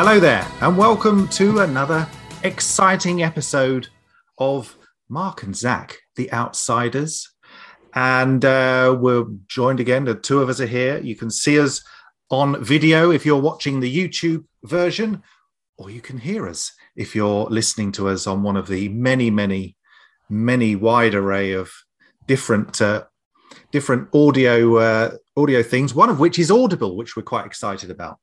Hello there, and welcome to another exciting episode of Mark and Zac, the Outsiders. And uh, we're joined again. The two of us are here. You can see us on video if you're watching the YouTube version, or you can hear us if you're listening to us on one of the many, many, many wide array of different uh, different audio uh, audio things. One of which is Audible, which we're quite excited about.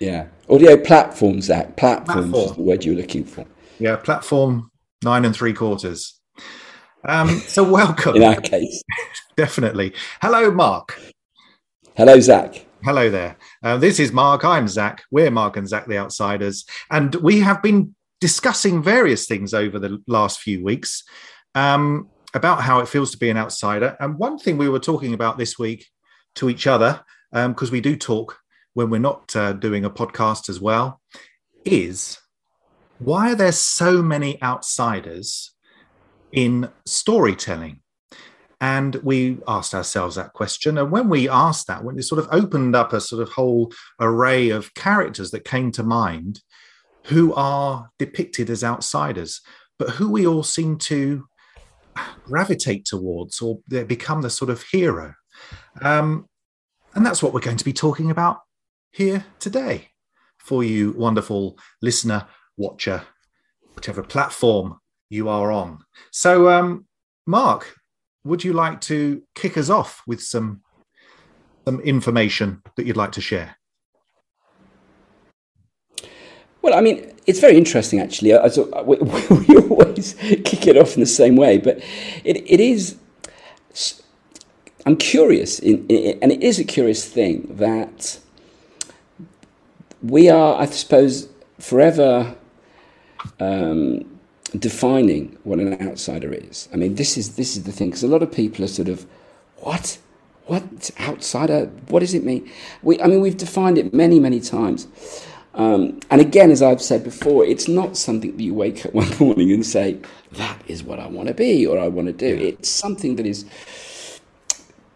Yeah, audio platforms. That platforms Platform. is the word you're looking for. Yeah, platform nine and three quarters. Um, so welcome. In our case, definitely. Hello, Mark. Hello, Zac. Hello there. Uh, this is Mark. I'm Zac. We're Mark and Zac, the Outsiders, and we have been discussing various things over the last few weeks um, about how it feels to be an outsider. And one thing we were talking about this week to each other, because um, we do talk when we're not uh, doing a podcast as well, is why are there so many outsiders in storytelling? And we asked ourselves that question. And when we asked that, when it sort of opened up a sort of whole array of characters that came to mind who are depicted as outsiders, but who we all seem to gravitate towards or become the sort of hero. Um, and that's what we're going to be talking about here today for you, wonderful listener, watcher, whatever platform you are on. So, um, Mark, would you like to kick us off with some some information that you'd like to share? Well, I mean, it's very interesting, actually. we, we, always kick it off in the same way, but it, it is. I'm curious, in, in, and it is a curious thing that we are, I suppose, forever um, defining what an outsider is. I mean, this is this is the thing because a lot of people are sort of, what, what outsider? What does it mean? We, I mean, we've defined it many, many times. Um, and again, as I've said before, it's not something that you wake up one morning and say, that is what I want to be or I want to do. It's something that is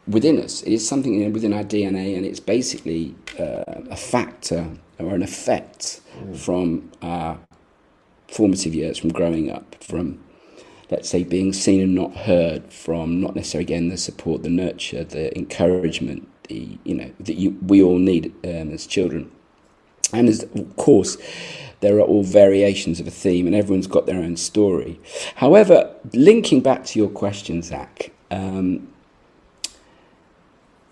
within us. It is something within our DNA, and it's basically uh, a factor or an effect mm. from our formative years, from growing up, from let's say being seen and not heard, from not necessarily getting the support, the nurture, the encouragement, the you know that you, we all need um, as children, and as, of course. There are all variations of a theme, and everyone's got their own story. However, linking back to your question, Zac, um,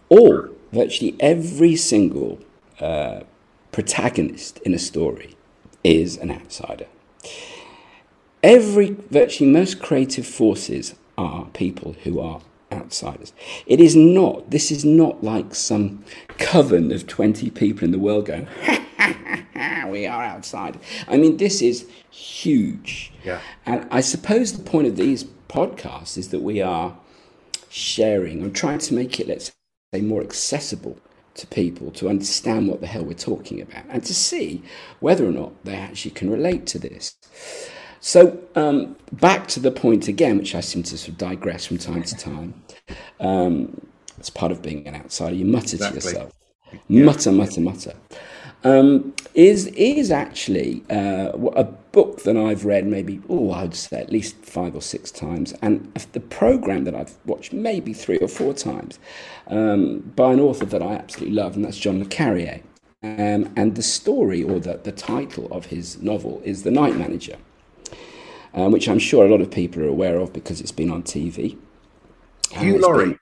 all, virtually every single uh, protagonist in a story is an outsider. Every, virtually most creative forces are people who are outsiders. It is not, this is not like some coven of 20 people in the world going, we are outside. I mean, this is huge. Yeah. And I suppose the point of these podcasts is that we are sharing and trying to make it, let's say, more accessible to people to understand what the hell we're talking about and to see whether or not they actually can relate to this. So, um, back to the point again, which I seem to sort of digress from time to time. Um, it's part of being an outsider. You mutter exactly. to yourself, yeah. mutter, mutter, mutter um, is is actually uh, a book that I've read maybe oh I'd say at least five or six times, and the program that I've watched maybe three or four times um, by an author that I absolutely love, and that's John le Carre. Um, and the story or the, the title of his novel is The Night Manager, um, which I'm sure a lot of people are aware of because it's been on TV. Hugh Laurie. Been,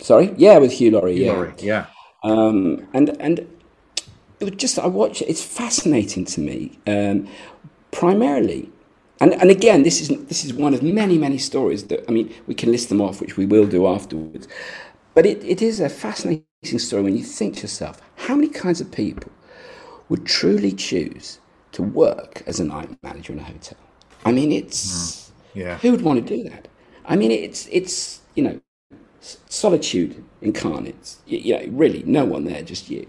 sorry, yeah, with Hugh Laurie, Hugh yeah. Laurie, yeah. Um, and and it was just I watch it. It's fascinating to me, um, primarily. And, and again, this is this is one of many many stories that I mean we can list them off, which we will do afterwards. But it, it is a fascinating story when you think to yourself, how many kinds of people would truly choose to work as a night manager in a hotel? I mean, it's mm. yeah. Who would want to do that? I mean, it's it's you know solitude incarnate. You, you know, really, no one there, just you.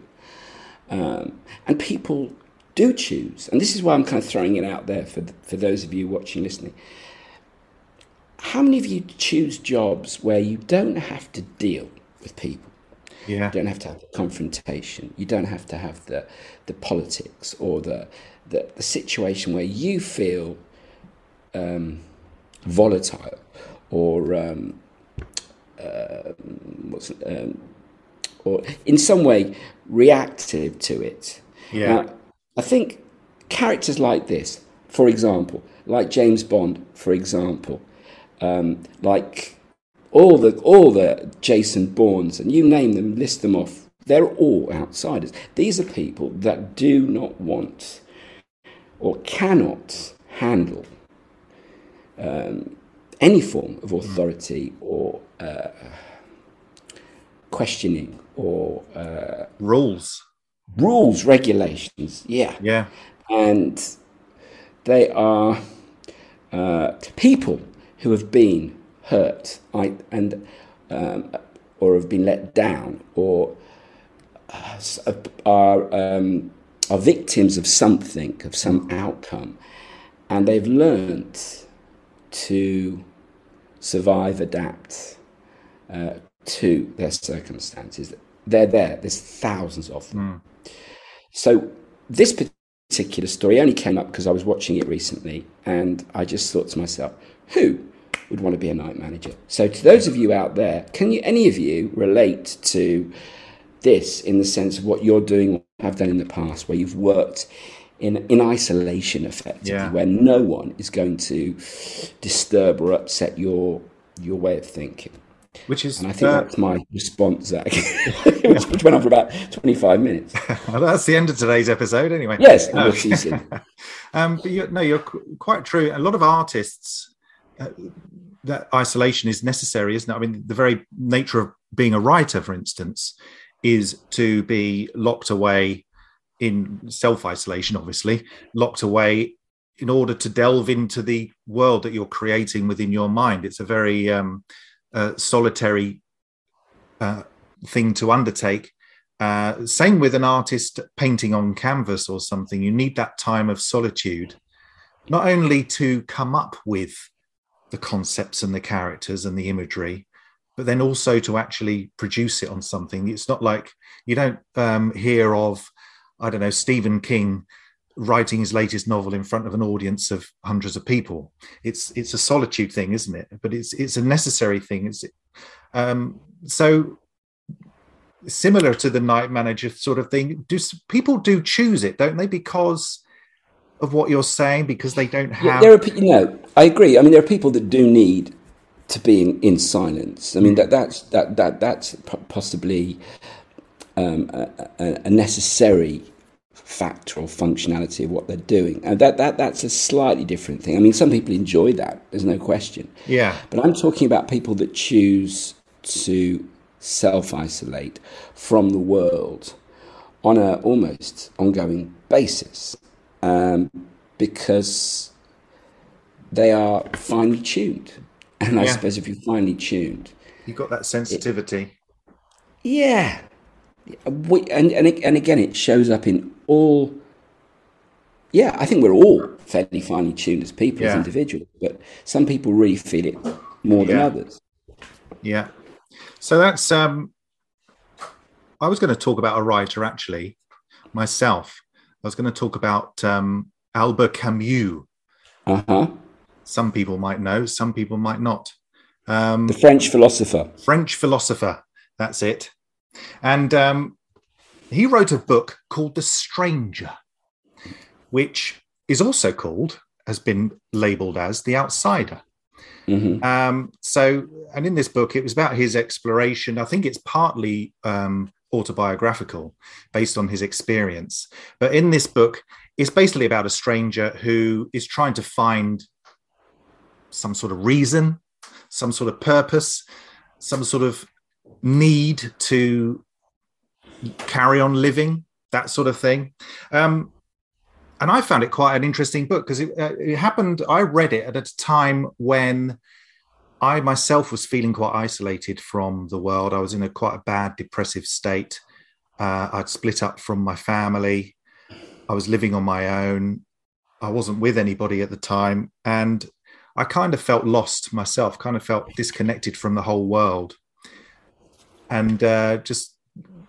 Um, and people do choose, and this is why I'm kind of throwing it out there for, the, for those of you watching, listening. How many of you choose jobs where you don't have to deal with people? Yeah. You don't have to have the confrontation. You don't have to have the the politics or the the, the situation where you feel um, volatile or um, uh, what's um, or in some way reactive to it. Yeah. Now, I think characters like this, for example, like James Bond, for example, um, like all the all the Jason Bournes, and you name them, list them off. They're all outsiders. These are people that do not want or cannot handle um, any form of authority or uh, questioning or uh, Rules. rules, regulations. Yeah. Yeah. And they are uh, people who have been hurt I, and um, or have been let down or uh, are um, are victims of something of some outcome, and they've learnt to survive, adapt uh, to their circumstances. They're there. There's thousands of them. Hmm. So this particular story only came up because I was watching it recently, and I just thought to myself, who would want to be a night manager? So to those of you out there, can you any of you relate to this in the sense of what you're doing or have done in the past, where you've worked in in isolation effectively, Yeah. where no one is going to disturb or upset your your way of thinking? Which is And I think that's my response, Zac, which, which went on for about 25 minutes. well, that's the end of today's episode, anyway. Yes, we'll see you soon. um, but you no, you're qu- quite true. A lot of artists, uh, that isolation is necessary, isn't it? I mean, the very nature of being a writer, for instance, is to be locked away in self isolation, obviously, locked away in order to delve into the world that you're creating within your mind. It's a very um, solitary uh, thing to undertake. Uh, same with an artist painting on canvas or something. You need that time of solitude, not only to come up with the concepts and the characters and the imagery, but then also to actually produce it on something. It's not like you don't um, hear of, I don't know, Stephen King writing his latest novel in front of an audience of hundreds of people. It's it's a solitude thing, isn't it? But it's it's a necessary thing. It's um, so similar to the night manager sort of thing. Do people do choose it, don't they? Because of what you're saying, because they don't Yeah, have. there are, you know, I agree. I mean, there are people that do need to be in, in silence. I mean, that that's that that that's possibly um, a, a necessary factor or functionality of what they're doing, and that that that's a slightly different thing. I mean, some people enjoy that. There's no question. yeah, But I'm talking about people that choose to self isolate from the world on a almost ongoing basis um, because they are finely tuned. And I Yeah. suppose if you're finely tuned, you've got that sensitivity. yeah. We, and, and, it- and again, it shows up in all. Yeah, I think we're all fairly finely tuned as people, as individuals, but some people really feel it more than Yeah. others. Yeah. So that's um I was going to talk about a writer actually myself. I was going to talk about um Albert Camus. Uh huh. Some people might know, some people might not. Um The French philosopher. French philosopher. That's it. And um, he wrote a book called The Stranger, which is also called, has been labeled as The Outsider. hmm Um, so, and in this book, it was about his exploration. I think it's partly um, autobiographical, based on his experience. But in this book, it's basically about a stranger who is trying to find some sort of reason, some sort of purpose, some sort of need to carry on living, that sort of thing. Um, and I found it quite an interesting book because it, uh, it happened. I read it at a time when I myself was feeling quite isolated from the world. I was in a quite a bad depressive state. Uh, I'd split up from my family. I was living on my own. I wasn't with anybody at the time, and I kind of felt lost myself. Kind of felt disconnected from the whole world, and uh, just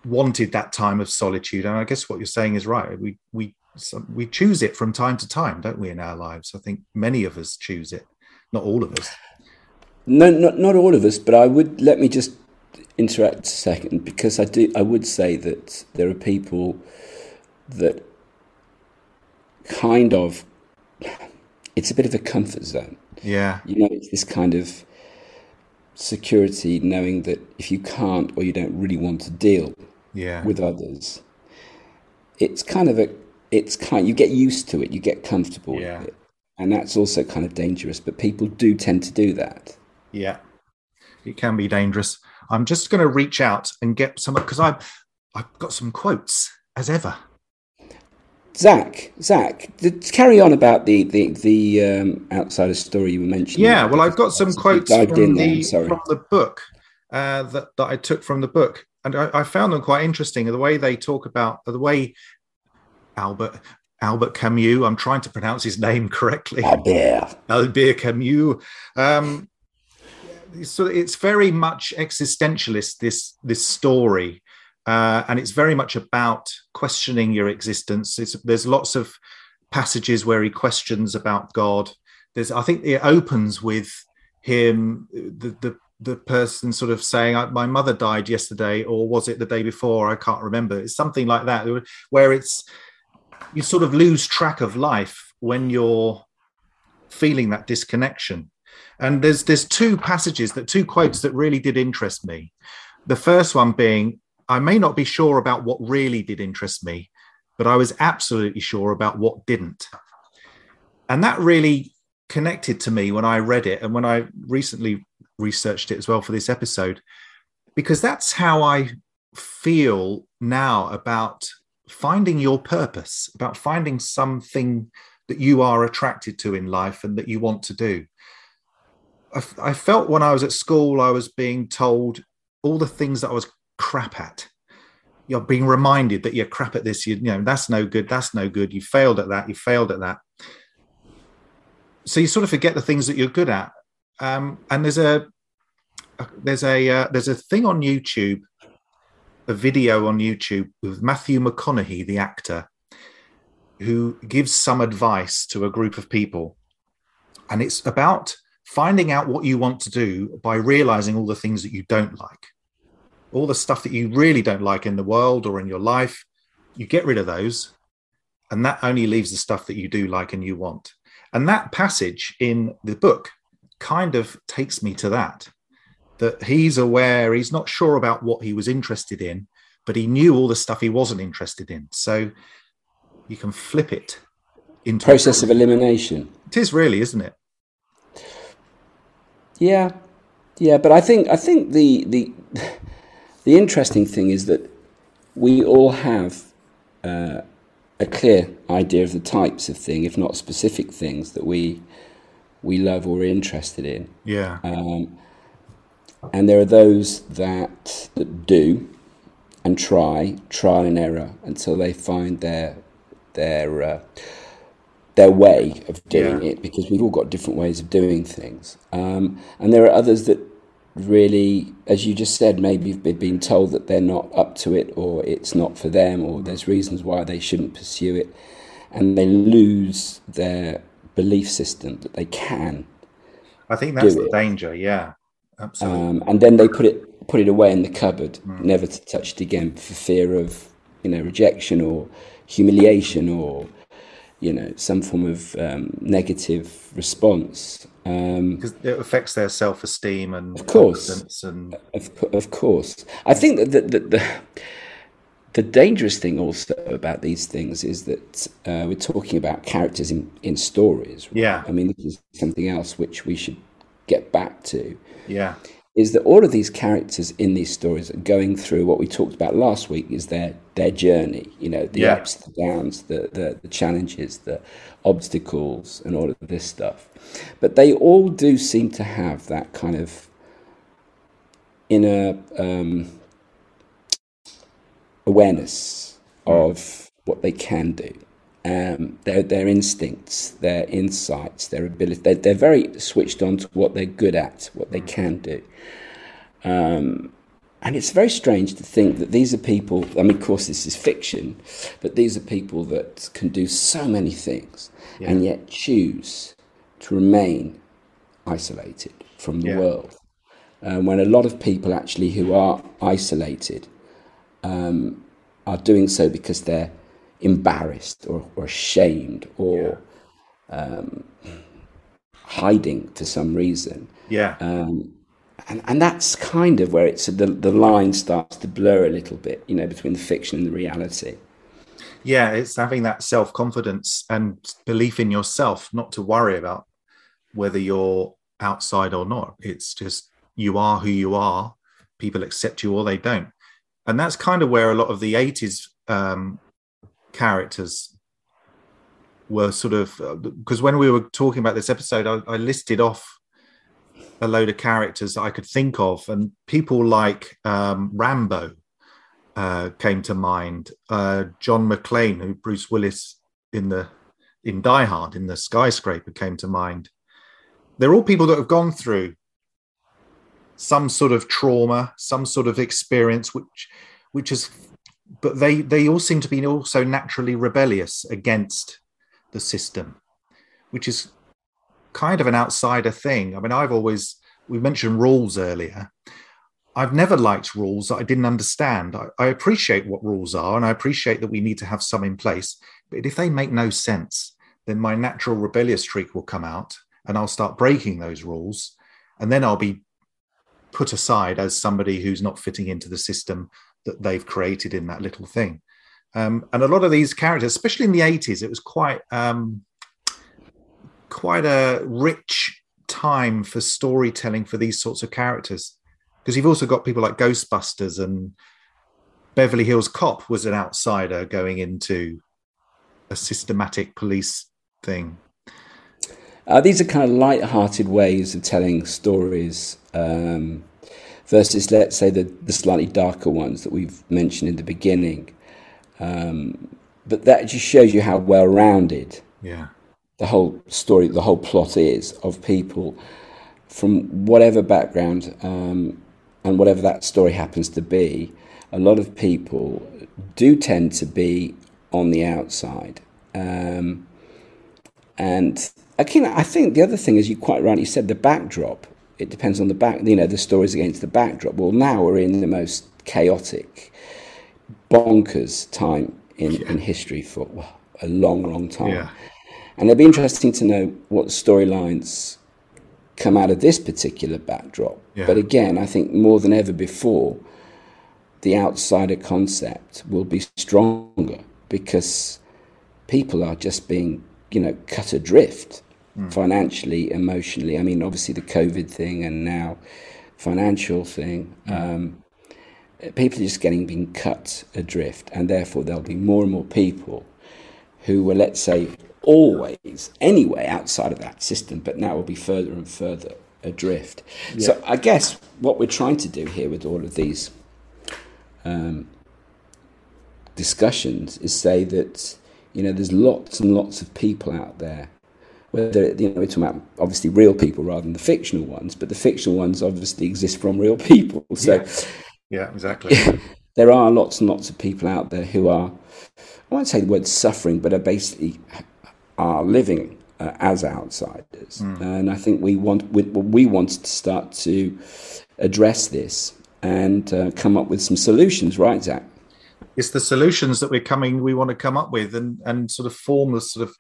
wanted that time of solitude. And I guess what you're saying is right. We we we choose it from time to time, don't we, in our lives? I think many of us choose it, not all of us. No, not not all of us. But I would let me just interact a second because I do. I would say that there are people that kind of it's a bit of a comfort zone. Yeah. You know, it's this kind of security knowing that if you can't or you don't really want to deal yeah. with others, it's kind of a it's kind you get used to it, you get comfortable yeah. with it. And that's also kind of dangerous, but people do tend to do that. Yeah. It can be dangerous. I'm just going to reach out and get some because I've I've got some quotes as ever. Zac, Zac, carry on about the the the um, outsider story you were mentioning. Yeah, well, I've got some quotes from the, from the book uh, that that I took from the book, and I, I, found them quite interesting. The way they talk about the way Albert Albert Camus. I'm trying to pronounce his name correctly. Albert Albert Camus. Um, so it's very much existentialist. This this story uh, and it's very much about questioning your existence. It's, there's lots of passages where he questions about God. There's, I think, it opens with him, the the, the person sort of saying, uh, "My mother died yesterday," or was it the day before? I can't remember. It's something like that, where it's you sort of lose track of life when you're feeling that disconnection. And there's there's two passages that two quotes that really did interest me. The first one being, I may not be sure about what really did interest me, but I was absolutely sure about what didn't. And that really connected to me when I read it and when I recently researched it as well for this episode, because that's how I feel now about finding your purpose, about finding something that you are attracted to in life and that you want to do. I, I felt when I was at school, I was being told all the things that I was crap at you're being reminded that you're crap at this you, you know that's no good that's no good you failed at that you failed at that so you sort of forget the things that you're good at um, and there's a there's a uh, there's a thing on youtube a video on youtube with matthew mcconaughey the actor who gives some advice to a group of people and it's about finding out what you want to do by realizing all the things that you don't like all the stuff that you really don't like in the world or in your life, you get rid of those. And that only leaves the stuff that you do like and you want. And that passage in the book kind of takes me to that that he's aware, he's not sure about what he was interested in, but he knew all the stuff he wasn't interested in. So you can flip it into process of elimination. It is really, isn't it? Yeah. Yeah, but I think I think the the the interesting thing is that we all have uh, a clear idea of the types of thing, if not specific things that we we love or are interested in. Yeah. Um, and there are those that that do and try trial and error until they find their their uh, their way of doing yeah. it because we've all got different ways of doing things. Um, and there are others that really, as you just said, maybe they've been told that they're not up to it or it's not for them or there's reasons why they shouldn't pursue it. And they lose their belief system that they can. I think that's the it. danger, yeah. Absolutely. Um, and then they put it put it away in the cupboard, mm. never to touch it again for fear of, you know, rejection or humiliation or you know some form of um, negative response um, because it affects their self-esteem and of course and of, of course i think that the, the, the, the dangerous thing also about these things is that uh, we're talking about characters in, in stories right? yeah i mean this is something else which we should get back to yeah is that all of these characters in these stories are going through what we talked about last week is their their journey you know the yeah. ups the downs the, the, the challenges the obstacles and all of this stuff but they all do seem to have that kind of inner um, awareness of what they can do um, their their instincts, their insights, their ability. They're, they're very switched on to what they're good at, what they can do. Um, And it's very strange to think that these are people, I mean, of course, this is fiction, but these are people that can do so many things yeah. and yet choose to remain isolated from the yeah. world. Um, when a lot of people actually who are isolated um, are doing so because they're embarrassed or, or ashamed or yeah. um, hiding for some reason. Yeah. Um, and, and that's kind of where it's the, the line starts to blur a little bit, you know, between the fiction and the reality. Yeah, it's having that self confidence and belief in yourself, not to worry about whether you're outside or not. It's just you are who you are. People accept you or they don't. And that's kind of where a lot of the 80s um, characters were sort of, because uh, when we were talking about this episode, I, I listed off a load of characters that I could think of, and people like um, Rambo uh, came to mind. Uh, John McClane, who Bruce Willis in the in Die Hard in the skyscraper, came to mind. They're all people that have gone through some sort of trauma, some sort of experience, which which is, but they they all seem to be also naturally rebellious against the system, which is kind of an outsider thing. I mean, I've always, we mentioned rules earlier. I've never liked rules that I didn't understand. I, I, appreciate what rules are and I appreciate that we need to have some in place. But if they make no sense, then my natural rebellious streak will come out and I'll start breaking those rules. And then I'll be put aside as somebody who's not fitting into the system that they've created in that little thing. Um, and a lot of these characters, especially in the 80s, it was quite um, quite a rich time for storytelling for these sorts of characters because you've also got people like ghostbusters and beverly hills cop was an outsider going into a systematic police thing uh, these are kind of light-hearted ways of telling stories um, versus let's say the, the slightly darker ones that we've mentioned in the beginning um, but that just shows you how well rounded yeah the whole story, the whole plot is of people from whatever background um, and whatever that story happens to be. A lot of people do tend to be on the outside. Um, and again, I think the other thing is you quite rightly said the backdrop. It depends on the back, you know, the stories against the backdrop. Well, now we're in the most chaotic, bonkers time in, yeah. in history for well, a long, long time. Yeah. And it'll be interesting to know what storylines come out of this particular backdrop. Yeah. But again, I think more than ever before, the outsider concept will be stronger because people are just being, you know, cut adrift mm. financially, emotionally. I mean, obviously the COVID thing and now financial thing. Mm. Um, people are just getting being cut adrift, and therefore there'll be more and more people who were, let's say, always anyway outside of that system, but now will be further and further adrift. Yeah. So I guess what we're trying to do here with all of these um, discussions is say that you know there's lots and lots of people out there. Whether you know we're talking about obviously real people rather than the fictional ones, but the fictional ones obviously exist from real people. So yeah, yeah exactly. there are lots and lots of people out there who are I won't say the word suffering, but are basically are living uh, as outsiders. Mm. And I think we want we, we wanted to start to address this and uh, come up with some solutions, right, Zac? It's the solutions that we're coming. We want to come up with and and sort of form the sort of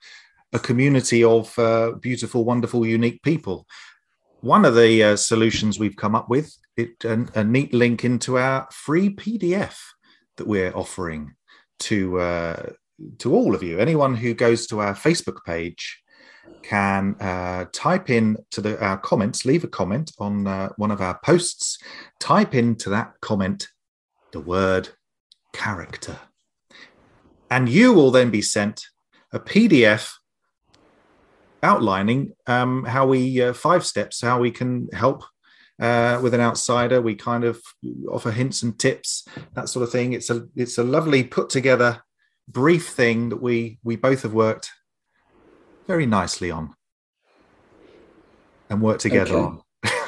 a community of uh, beautiful, wonderful, unique people. One of the uh, solutions we've come up with it a, a neat link into our free PDF that we're offering to uh, to all of you. Anyone who goes to our Facebook page can uh, type in to the our comments, leave a comment on uh, one of our posts. Type into that comment the word character, and you will then be sent a PDF outlining um, how we uh, five steps how we can help uh, with an outsider. We kind of offer hints and tips, that sort of thing. It's a it's a lovely put together brief thing that we we both have worked very nicely on and worked together okay.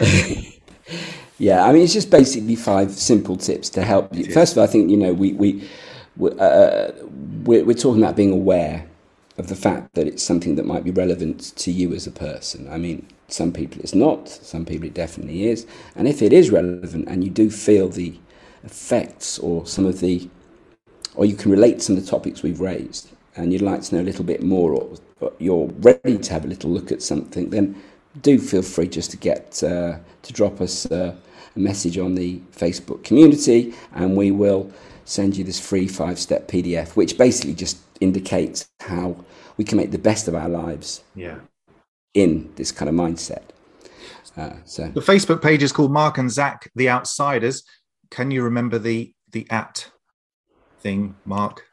on. Yeah, I mean, it's just basically five simple tips to help you. First of all, I think you know we we uh, we're, we're talking about being aware of the fact that it's something that might be relevant to you as a person. I mean, some people it's not, some people it definitely is, and if it is relevant and you do feel the effects or some of the, or you can relate some of the topics we've raised, and you'd like to know a little bit more, or you're ready to have a little look at something, then do feel free just to get uh, to drop us uh, a message on the Facebook community, and we will send you this free five step PDF, which basically just indicates how we can make the best of our lives. Yeah. In this kind of mindset. Uh, so the Facebook page is called Mark and Zac, the Outsiders. Can you remember the the at thing, Mark?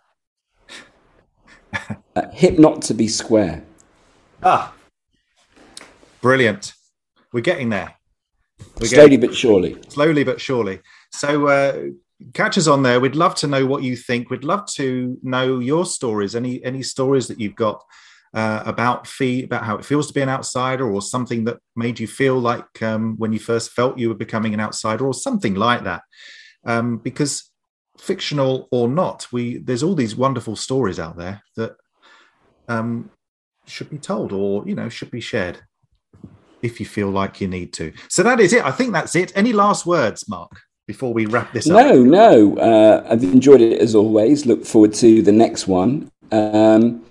uh, hip not to be square. Ah, brilliant. We're getting there. We're slowly getting, but surely. Slowly but surely. So uh, catch us on there. We'd love to know what you think. We'd love to know your stories. Any any stories that you've got uh, about fee about how it feels to be an outsider, or something that made you feel like um, when you first felt you were becoming an outsider, or something like that. Um, because fictional or not, we there's all these wonderful stories out there that um, should be told, or you know, should be shared if you feel like you need to. So that is it. I think that's it. Any last words, Mark? Before we wrap this up? No, no. Uh, I've enjoyed it as always. Look forward to the next one. Um,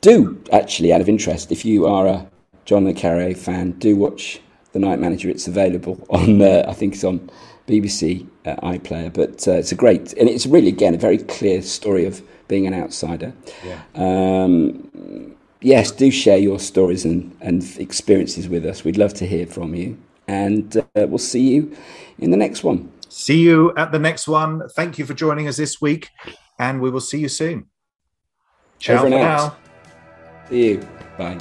do actually, out of interest, if you are a John le Carre fan, do watch The Night Manager. It's available on, uh, I think it's on BBC uh, iPlayer, but uh, it's a great, and it's really, again, a very clear story of being an outsider. Yeah. Um, yes, do share your stories and, and experiences with us. We'd love to hear from you. And uh, we'll see you in the next one. See you at the next one. Thank you for joining us this week, and we will see you soon. Ciao for now. See you. Bye.